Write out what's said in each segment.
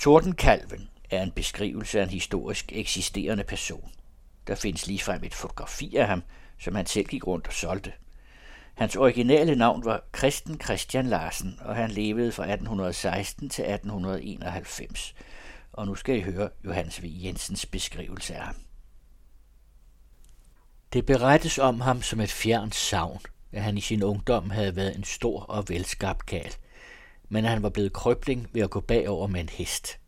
Tordenkalven er en beskrivelse af en historisk eksisterende person. Der findes ligefrem et fotografi af ham, som han selv gik rundt og solgte. Hans originale navn var Christen Christian Larsen, og han levede fra 1816 til 1891. Og nu skal I høre Johannes V. Jensens beskrivelse af ham. Det berettes om ham som et fjernt savn, at han i sin ungdom havde været en stor og velskabt kald men han var blevet krøbling ved at gå bagover med en hest.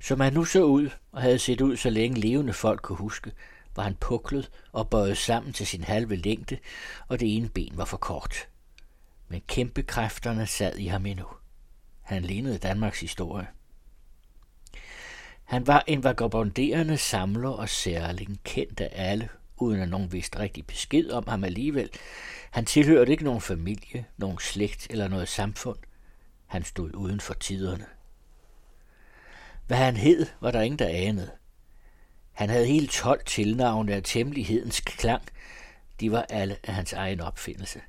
Som han nu så ud og havde set ud, så længe levende folk kunne huske, var han puklet og bøjet sammen til sin halve længde, og det ene ben var for kort. Men kæmpe kræfterne sad i ham endnu. Han lignede Danmarks historie. Han var en vagabonderende samler og særling, kendt af alle, uden at nogen vidste rigtig besked om ham alligevel. Han tilhørte ikke nogen familie, nogen slægt eller noget samfund. Han stod uden for tiderne. Hvad han hed, var der ingen, der anede. Han havde helt 12 tilnavne af temmelighedens klang. De var alle af hans egen opfindelse.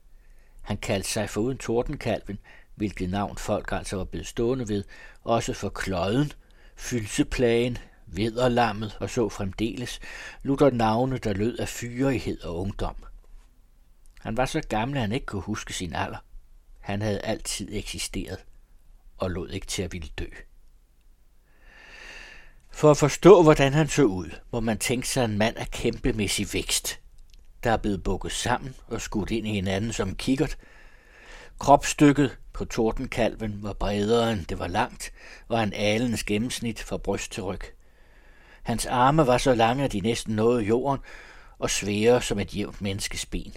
Han kaldte sig foruden Tordenkalven, hvilket navn folk altså var blevet stående ved, også for Kløden, Fylseplagen, Vederlammet og så fremdeles, lutter navne, der lød af fyrighed og ungdom. Han var så gammel, at han ikke kunne huske sin alder. Han havde altid eksisteret og lod ikke til at ville dø. For at forstå, hvordan han så ud, må man tænke sig en mand af kæmpemæssig vækst, der er blevet bukket sammen og skudt ind i hinanden som kikkert. Kropstykket på tordenkalven var bredere end det var langt, og en alens gennemsnit fra bryst til ryg. Hans arme var så lange, at de næsten nåede jorden, og svære som et jævnt menneskes ben.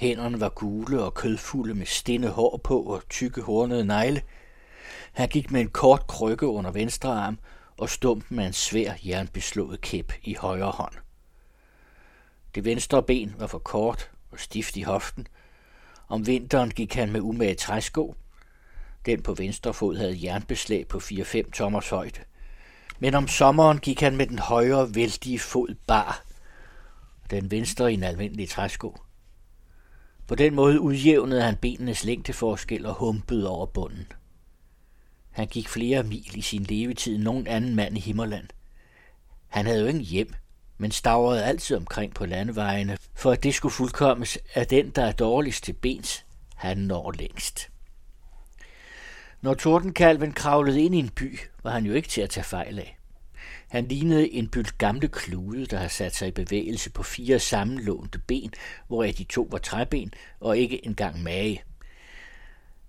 Hænderne var gule og kødfulde med stinde hår på og tykke hornede negle. Han gik med en kort krykke under venstre arm og stumpen med en svær jernbeslået kæp i højre hånd. Det venstre ben var for kort og stift i hoften. Om vinteren gik han med umage træsko. Den på venstre fod havde jernbeslag på 4-5 tommers højde. Men om sommeren gik han med den højre vældige fod bar, den venstre i en almindelig træsko. På den måde udjævnede han benenes længdeforskel og humpede over bunden. Han gik flere mil i sin levetid end nogen anden mand i Himmerland. Han havde jo ingen hjem, men stavrede altid omkring på landevejene, for at det skulle fuldkommes af den, der er dårligst til bens, han når længst. Når Tordenkalven kravlede ind i en by, var han jo ikke til at tage fejl af. Han lignede en bylt gamle klude, der har sat sig i bevægelse på fire sammenlånte ben, hvoraf de to var træben og ikke engang mage.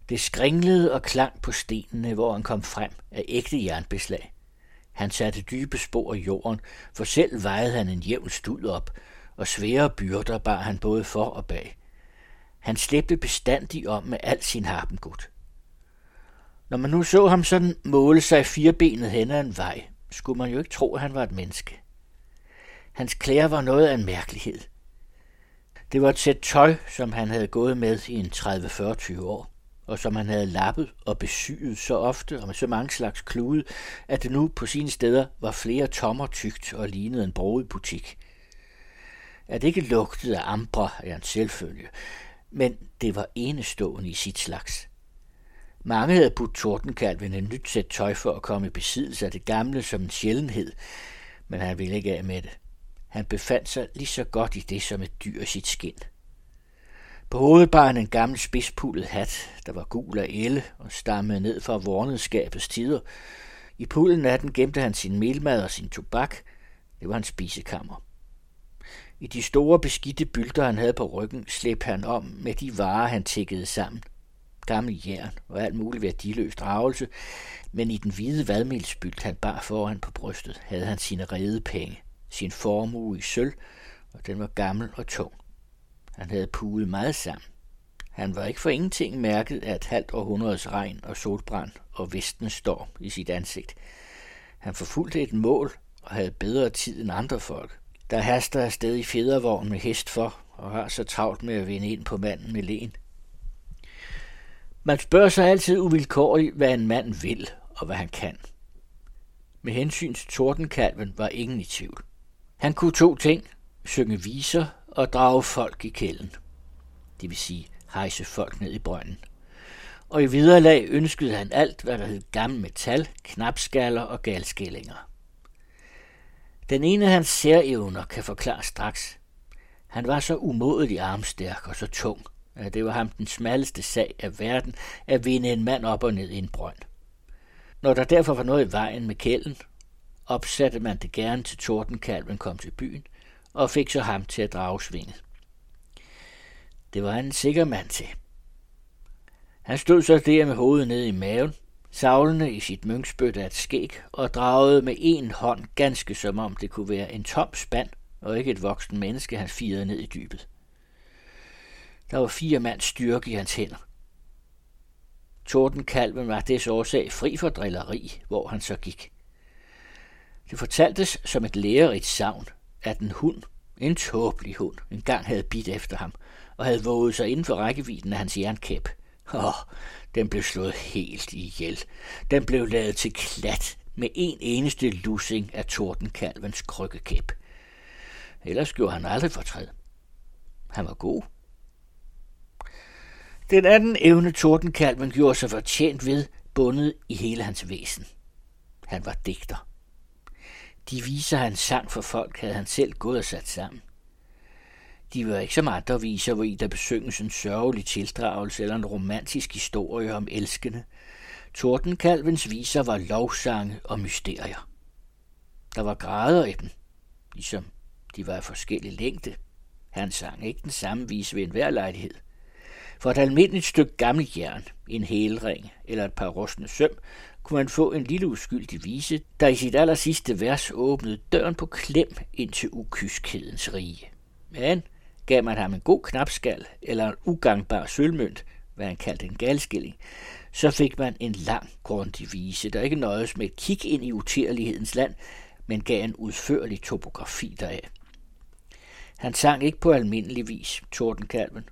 Det skringlede og klang på stenene, hvor han kom frem af ægte jernbeslag. Han satte dybe spor i jorden, for selv vejede han en jævn stud op, og svære byrder bar han både for og bag. Han slæbte bestandig om med al sin harpengud. Når man nu så ham sådan måle sig firebenet hen ad en vej, skulle man jo ikke tro, at han var et menneske. Hans klæder var noget af en mærkelighed. Det var et sæt tøj, som han havde gået med i en 30-40 år og som han havde lappet og besyet så ofte og med så mange slags klude, at det nu på sine steder var flere tommer tykt og lignede en broget butik. At det ikke lugtede af ambre er en selvfølge, men det var enestående i sit slags. Mange havde budt tordenkalven en nyt sæt tøj for at komme i besiddelse af det gamle som en sjældenhed, men han ville ikke af med det. Han befandt sig lige så godt i det som et dyr i sit skind. På hovedet bar han en gammel spidspullet hat, der var gul af elle og stammede ned fra vornedskabets tider. I pullen af den gemte han sin melmad og sin tobak. Det var en spisekammer. I de store beskidte bylder, han havde på ryggen, slæbte han om med de varer, han tækkede sammen. Gammel jern og alt muligt værdiløs dragelse, men i den hvide vadmelsbylt, han bar foran på brystet, havde han sine redepenge, sin formue i sølv, og den var gammel og tung. Han havde puget meget sammen. Han var ikke for ingenting mærket af et halvt århundredes regn og solbrand og vestens storm i sit ansigt. Han forfulgte et mål og havde bedre tid end andre folk, der haster afsted i fjedervogn med hest for og har så travlt med at vinde ind på manden med len. Man spørger sig altid uvilkårligt, hvad en mand vil og hvad han kan. Med hensyn til tordenkalven var ingen i tvivl. Han kunne to ting, synge viser og drage folk i kælden. Det vil sige hejse folk ned i brønden. og i viderelag ønskede han alt, hvad der hed gammel metal, knapskaller og galskællinger. Den ene af hans særevner kan forklare straks. Han var så umådelig armstærk og så tung, det var ham den smalleste sag af verden at vinde en mand op og ned i en brønd. Når der derfor var noget i vejen med kælden, opsatte man det gerne til tordenkalven kom til byen, og fik så ham til at drage svinget. Det var han en sikker mand til. Han stod så der med hovedet ned i maven, savlende i sit mønksbøt af et skæg, og dragede med en hånd ganske som om det kunne være en tom spand, og ikke et voksen menneske, han firede ned i dybet. Der var fire mands styrke i hans hænder. Tordenkalven var des årsag fri for drilleri, hvor han så gik. Det fortaltes som et lærerigt savn, at en hund, en tåbelig hund, engang havde bidt efter ham, og havde våget sig inden for rækkevidden af hans jernkæp. Åh, den blev slået helt ihjel. Den blev lavet til klat med en eneste lussing af tordenkalvens krykkekæp. Ellers gjorde han aldrig fortræd. Han var god. Den anden evne tordenkalven gjorde sig fortjent ved, bundet i hele hans væsen. Han var digter. De viser, han sang for folk, havde han selv gået og sat sammen. De var ikke som andre viser, hvor i der besynges en sørgelig tildragelse eller en romantisk historie om elskende. Tordenkalvens viser var lovsange og mysterier. Der var grader i dem, ligesom de var af forskellig længde. Han sang ikke den samme vise ved enhver lejlighed. For et almindeligt stykke gammelt jern, en hælring eller et par rustne søm, kunne man få en lille uskyldig vise, der i sit aller sidste vers åbnede døren på klem ind til ukyskhedens rige. Men gav man ham en god knapskal eller en ugangbar sølvmønt, hvad han kaldte en galskilling, så fik man en lang, grundig vise, der ikke nøjes med et kig ind i utærlighedens land, men gav en udførlig topografi deraf. Han sang ikke på almindelig vis, Tordenkalven,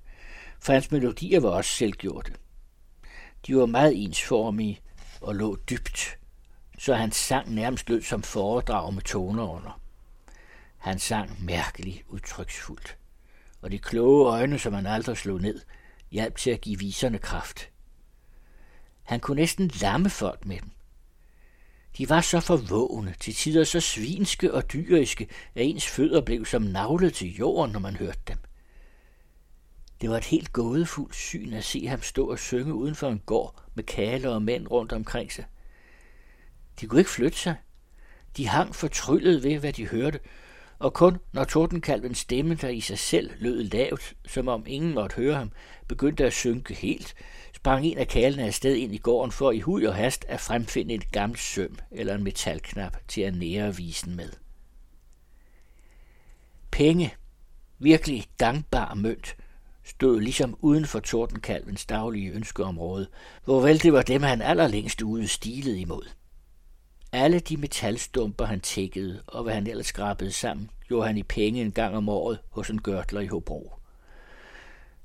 for hans melodier var også selvgjorte. De var meget ensformige og lå dybt, så hans sang nærmest lød som foredrag med toner under. Han sang mærkeligt udtryksfuldt og de kloge øjne, som han aldrig slog ned, hjalp til at give viserne kraft. Han kunne næsten lamme folk med dem. De var så forvågne, til tider så svinske og dyriske, at ens fødder blev som navlet til jorden, når man hørte dem. Det var et helt gådefuldt syn at se ham stå og synge uden for en gård med kaler og mænd rundt omkring sig. De kunne ikke flytte sig. De hang fortryllet ved, hvad de hørte, og kun når tordenkalvens stemme, der i sig selv lød lavt, som om ingen måtte høre ham, begyndte at synke helt, sprang en af kalene afsted ind i gården for i hud og hast at fremfinde et gammelt søm eller en metalknap til at nære visen med. Penge, virkelig gangbar mønt, stod ligesom uden for tordenkalvens daglige ønskeområde, hvor vel det var dem, han allerlængst ude stilede imod. Alle de metalstumper, han tækkede, og hvad han ellers skrabede sammen, gjorde han i penge en gang om året hos en gørtler i Hobro.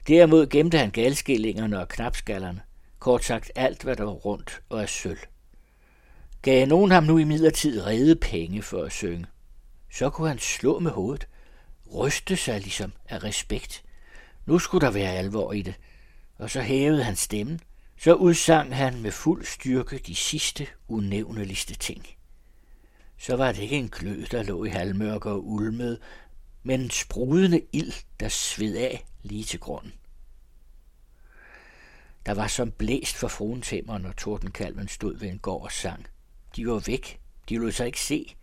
Derimod gemte han galskillingerne og knapskallerne, kort sagt alt, hvad der var rundt og af sølv. Gav nogen ham nu i midlertid rede penge for at synge, så kunne han slå med hovedet, ryste sig ligesom af respekt. Nu skulle der være alvor i det, og så hævede han stemmen – så udsang han med fuld styrke de sidste unævneligste ting. Så var det ikke en glød, der lå i halvmørke og ulmede, men en sprudende ild, der sved af lige til grunden. Der var som blæst for fruentæmmeren, når tordenkalven stod ved en gård og sang. De var væk. De lod sig ikke se.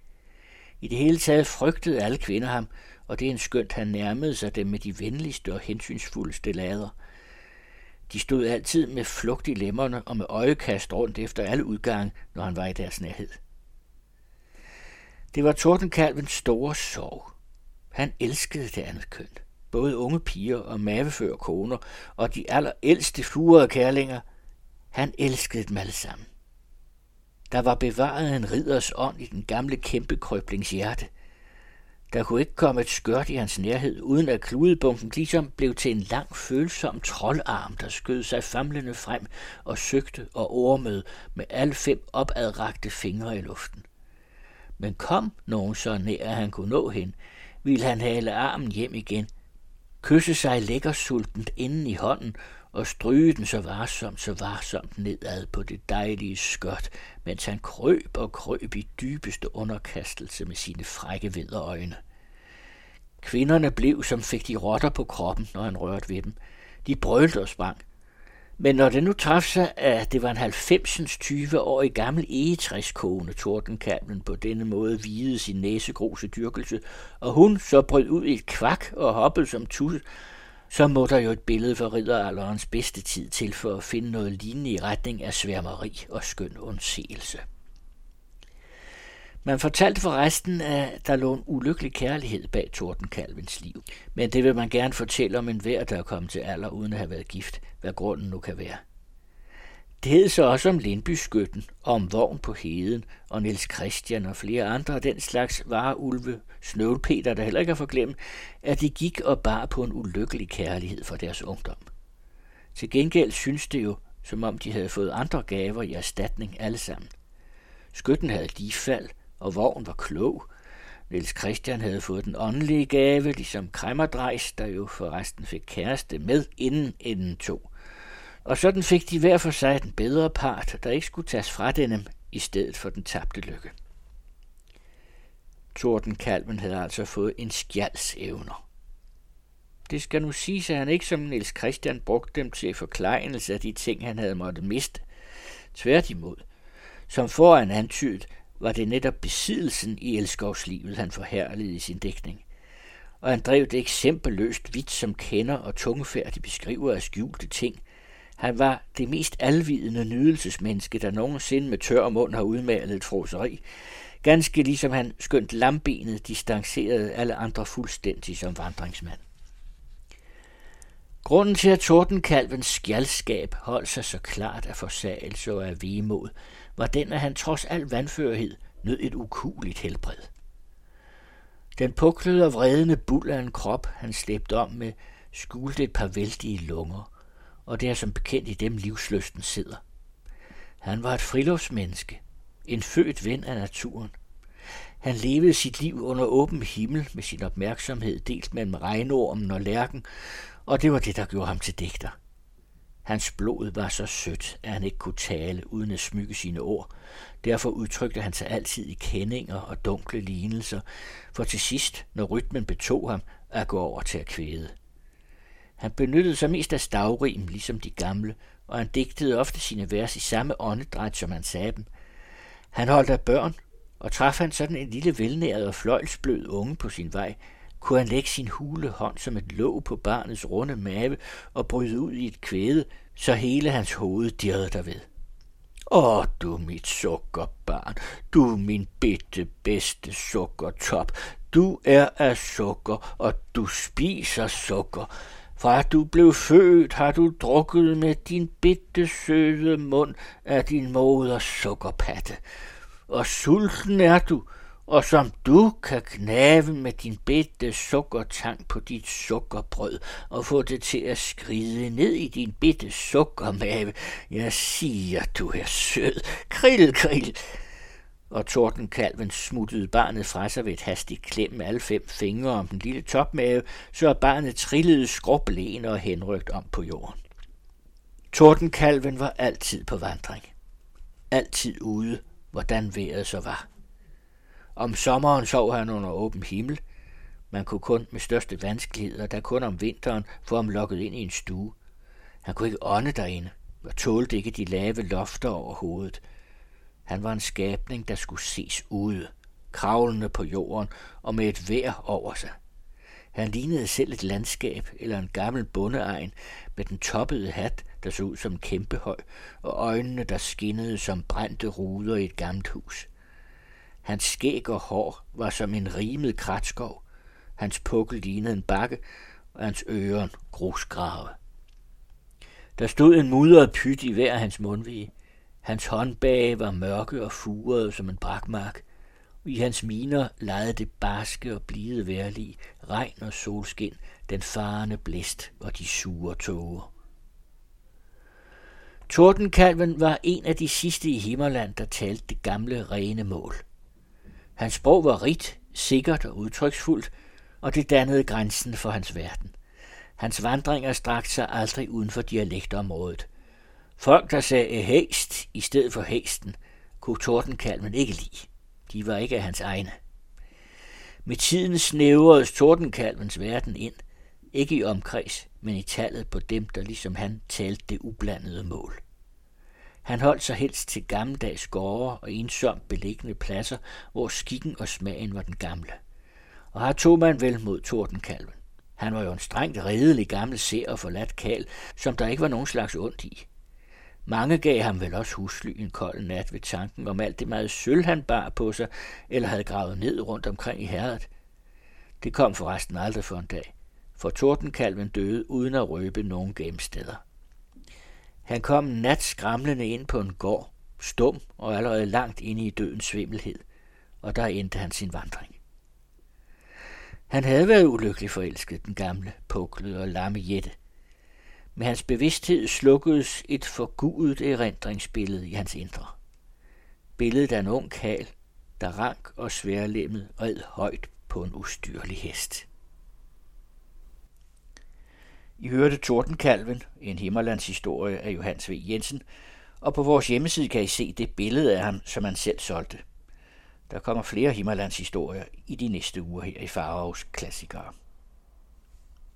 I det hele taget frygtede alle kvinder ham, og det er en skønt, han nærmede sig dem med de venligste og hensynsfuldeste lader – de stod altid med flugt i lemmerne og med øjekast rundt efter alle udgange, når han var i deres nærhed. Det var Tordenkalvens store sorg. Han elskede det andet køn. Både unge piger og maveføre koner og de allerældste fluer kærlinger. Han elskede dem alle sammen. Der var bevaret en ridders ånd i den gamle kæmpe krøblings hjerte – der kunne ikke komme et skørt i hans nærhed, uden at kludebunken ligesom blev til en lang, følsom troldarm, der skød sig famlende frem og søgte og ormede med alle fem opadragte fingre i luften. Men kom nogen så nær, at han kunne nå hen, ville han hale armen hjem igen, kysse sig lækker sultent inden i hånden og stryge den så varsomt, så varsomt nedad på det dejlige skørt, mens han krøb og krøb i dybeste underkastelse med sine frække øjne. Kvinderne blev, som fik de rotter på kroppen, når han rørte ved dem. De brølte og sprang. Men når det nu traf sig, at det var en 90 20-årig gammel egetræskone, tordenkalmen på denne måde videde sin næsegrose dyrkelse, og hun så brød ud i et kvak og hoppede som tusse, så må der jo et billede for ridderalderens bedste tid til for at finde noget lignende i retning af sværmeri og skøn undseelse. Man fortalte forresten, at der lå en ulykkelig kærlighed bag Tordenkalvens liv. Men det vil man gerne fortælle om en hver, der er kommet til alder uden at have været gift, hvad grunden nu kan være. Det hed så også om Lindbyskytten, og om Vogn på Heden, og Niels Christian og flere andre af den slags vareulve, Snøvlpeter, der heller ikke har forglemt, at de gik og bar på en ulykkelig kærlighed for deres ungdom. Til gengæld synes det jo, som om de havde fået andre gaver i erstatning alle sammen. Skytten havde ligefald, og Vogn var klog. Niels Christian havde fået den åndelige gave, ligesom Kremmerdrejs, der jo forresten fik kæreste med inden enden to. Og sådan fik de hver for sig den bedre part, der ikke skulle tages fra dem i stedet for den tabte lykke. Kalven havde altså fået en skjalds evner. Det skal nu siges, at han ikke som Niels Christian brugte dem til forklejnelse af de ting, han havde måttet miste. Tværtimod, som foran antydet, var det netop besiddelsen i elskovslivet, han forhærlede i sin dækning. Og han drev det eksempelløst vidt som kender og tungefærdigt beskriver af skjulte ting. Han var det mest alvidende nydelsesmenneske, der nogensinde med tør mund har udmalet et froseri, ganske ligesom han skønt lambenet distancerede alle andre fuldstændig som vandringsmand. Grunden til, at tordenkalvens skjaldskab holdt sig så klart af forsagelse og af vemod, var den, at han trods al vandførhed nød et ukuligt helbred. Den puklede og vredende bul af en krop, han slæbte om med, skulte et par vældige lunger, og det er som bekendt i dem livsløsten sidder. Han var et friluftsmenneske, en født ven af naturen. Han levede sit liv under åben himmel med sin opmærksomhed delt mellem regnormen og lærken, og det var det, der gjorde ham til digter. Hans blod var så sødt, at han ikke kunne tale uden at smykke sine ord. Derfor udtrykte han sig altid i kendinger og dunkle lignelser, for til sidst, når rytmen betog ham, at gå over til at kvæde. Han benyttede sig mest af stavrim, ligesom de gamle, og han digtede ofte sine vers i samme åndedræt, som han sagde dem. Han holdt af børn, og traf han sådan en lille velnæret og fløjlsblød unge på sin vej, kunne han lægge sin hule hånd som et låg på barnets runde mave og bryde ud i et kvæde, så hele hans hoved dirrede derved. Åh, du mit sukkerbarn, du min bitte bedste sukkertop, du er af sukker, og du spiser sukker. Fra du blev født, har du drukket med din bitte søde mund af din moders sukkerpatte. Og sulten er du, og som du kan knave med din bitte sukkertang på dit sukkerbrød og få det til at skride ned i din bitte sukkermave. Jeg siger, du er sød. Krill, krill. Og Tordenkalven smuttede barnet fra sig ved et hastigt klem med alle fem fingre om den lille topmave, så barnet trillede skrublen og henrygt om på jorden. Tordenkalven var altid på vandring. Altid ude, hvordan vejret så var. Om sommeren sov han under åben himmel. Man kunne kun med største vanskeligheder, der kun om vinteren, få ham lukket ind i en stue. Han kunne ikke ånde derinde, og tålte ikke de lave lofter over hovedet. Han var en skabning, der skulle ses ude, kravlende på jorden og med et vejr over sig. Han lignede selv et landskab eller en gammel bondeegn med den toppede hat, der så ud som kæmpehøj, og øjnene, der skinnede som brændte ruder i et gammelt hus. Hans skæg og hår var som en rimet kratskov. Hans pukkel lignede en bakke, og hans ører grusgrave. Der stod en mudret pyt i hver hans mundvige. Hans håndbage var mørke og furede som en brakmark. I hans miner lejede det barske og blide værlige, regn og solskin, den farne blæst og de sure tåger. Tordenkalven var en af de sidste i Himmerland, der talte det gamle rene mål – Hans sprog var rigt, sikkert og udtryksfuldt, og det dannede grænsen for hans verden. Hans vandringer strakte sig aldrig uden for dialektområdet. Folk, der sagde hæst i stedet for hæsten, kunne Tordenkalven ikke lide. De var ikke af hans egne. Med tiden snævredes Tordenkalvens verden ind, ikke i omkreds, men i tallet på dem, der ligesom han talte det ublandede mål. Han holdt sig helst til gammeldags gårde og ensomt beliggende pladser, hvor skikken og smagen var den gamle. Og her tog man vel mod Tordenkalven. Han var jo en strengt redelig gammel ser og forladt kal, som der ikke var nogen slags ondt i. Mange gav ham vel også husly en kold nat ved tanken om alt det meget sølv, han bar på sig, eller havde gravet ned rundt omkring i herret. Det kom forresten aldrig for en dag, for tordenkalven døde uden at røbe nogen gemsteder. Han kom nat skramlende ind på en gård, stum og allerede langt inde i dødens svimmelhed, og der endte han sin vandring. Han havde været ulykkelig forelsket, den gamle, puklede og lamme jette. Med hans bevidsthed slukkedes et forgudet erindringsbillede i hans indre. Billedet af en ung kal, der rank og sværlemmet red højt på en ustyrlig hest. I hørte Tordenkalven, en Himmerlands historie af Johannes V. Jensen, og på vores hjemmeside kan I se det billede af ham, som han selv solgte. Der kommer flere Himmerlands historier i de næste uger her i Faraos Klassikere.